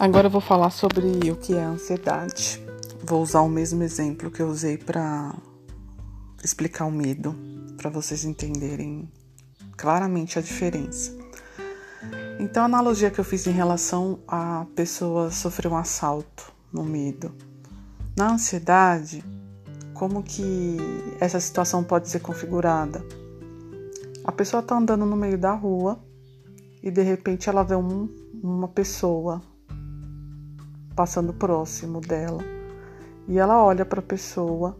Agora eu vou falar sobre o que é ansiedade. Vou usar o mesmo exemplo que eu usei para explicar o medo, para vocês entenderem claramente a diferença. Então, a analogia que eu fiz em relação a pessoa sofrer um assalto no medo. Na ansiedade, como que essa situação pode ser configurada? A pessoa está andando no meio da rua e de repente ela vê um, uma pessoa passando próximo dela e ela olha para a pessoa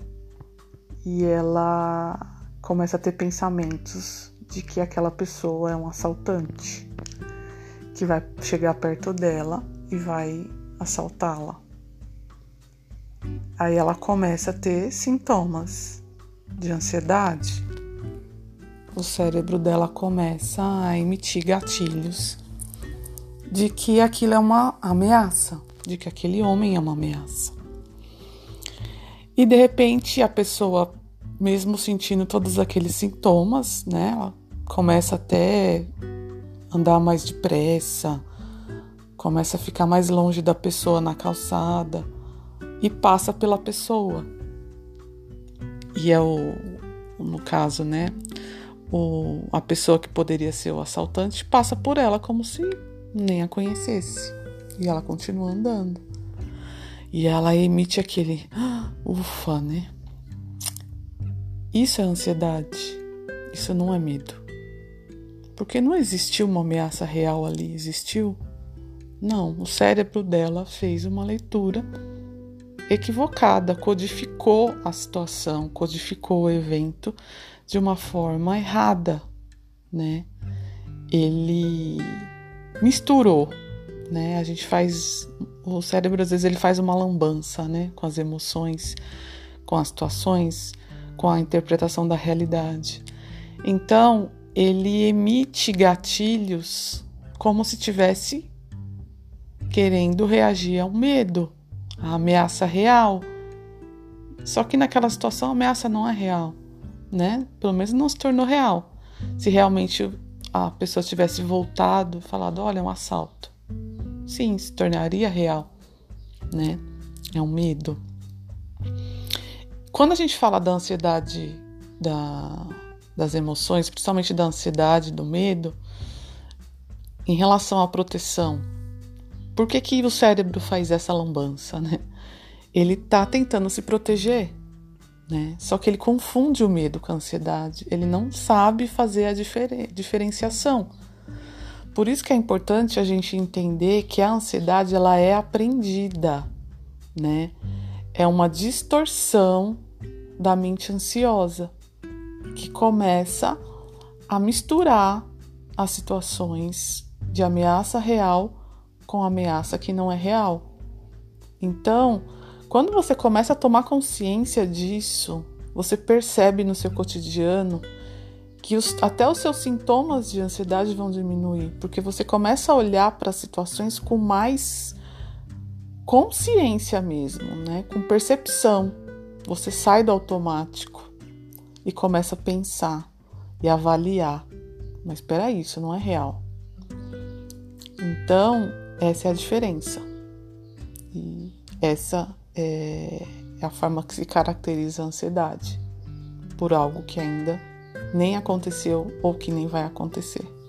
e ela começa a ter pensamentos de que aquela pessoa é um assaltante que vai chegar perto dela e vai assaltá-la. Aí ela começa a ter sintomas de ansiedade. O cérebro dela começa a emitir gatilhos de que aquilo é uma ameaça, de que aquele homem é uma ameaça. E de repente a pessoa, mesmo sentindo todos aqueles sintomas, né, ela começa até andar mais depressa, começa a ficar mais longe da pessoa na calçada e passa pela pessoa. E é o, no caso, né, o, a pessoa que poderia ser o assaltante passa por ela como se nem a conhecesse. E ela continua andando. E ela emite aquele ah, ufa, né? Isso é ansiedade. Isso não é medo. Porque não existiu uma ameaça real ali, existiu? Não, o cérebro dela fez uma leitura equivocada, codificou a situação, codificou o evento de uma forma errada, né? Ele misturou, né? A gente faz o cérebro às vezes ele faz uma lambança, né, com as emoções, com as situações, com a interpretação da realidade. Então, ele emite gatilhos como se tivesse querendo reagir ao medo, à ameaça real. Só que naquela situação a ameaça não é real, né? Pelo menos não se tornou real. Se realmente a pessoa tivesse voltado falado, olha, é um assalto. Sim, se tornaria real, né? É um medo. Quando a gente fala da ansiedade da das emoções, principalmente da ansiedade, do medo, em relação à proteção. Por que, que o cérebro faz essa lambança, né? Ele está tentando se proteger, né? Só que ele confunde o medo com a ansiedade. Ele não sabe fazer a difer diferenciação. Por isso que é importante a gente entender que a ansiedade ela é aprendida, né? É uma distorção da mente ansiosa que começa a misturar as situações de ameaça real com ameaça que não é real. Então, quando você começa a tomar consciência disso, você percebe no seu cotidiano que os, até os seus sintomas de ansiedade vão diminuir, porque você começa a olhar para as situações com mais consciência mesmo, né? Com percepção. Você sai do automático e começa a pensar e avaliar. Mas espera isso não é real. Então, essa é a diferença. E essa é a forma que se caracteriza a ansiedade por algo que ainda nem aconteceu ou que nem vai acontecer.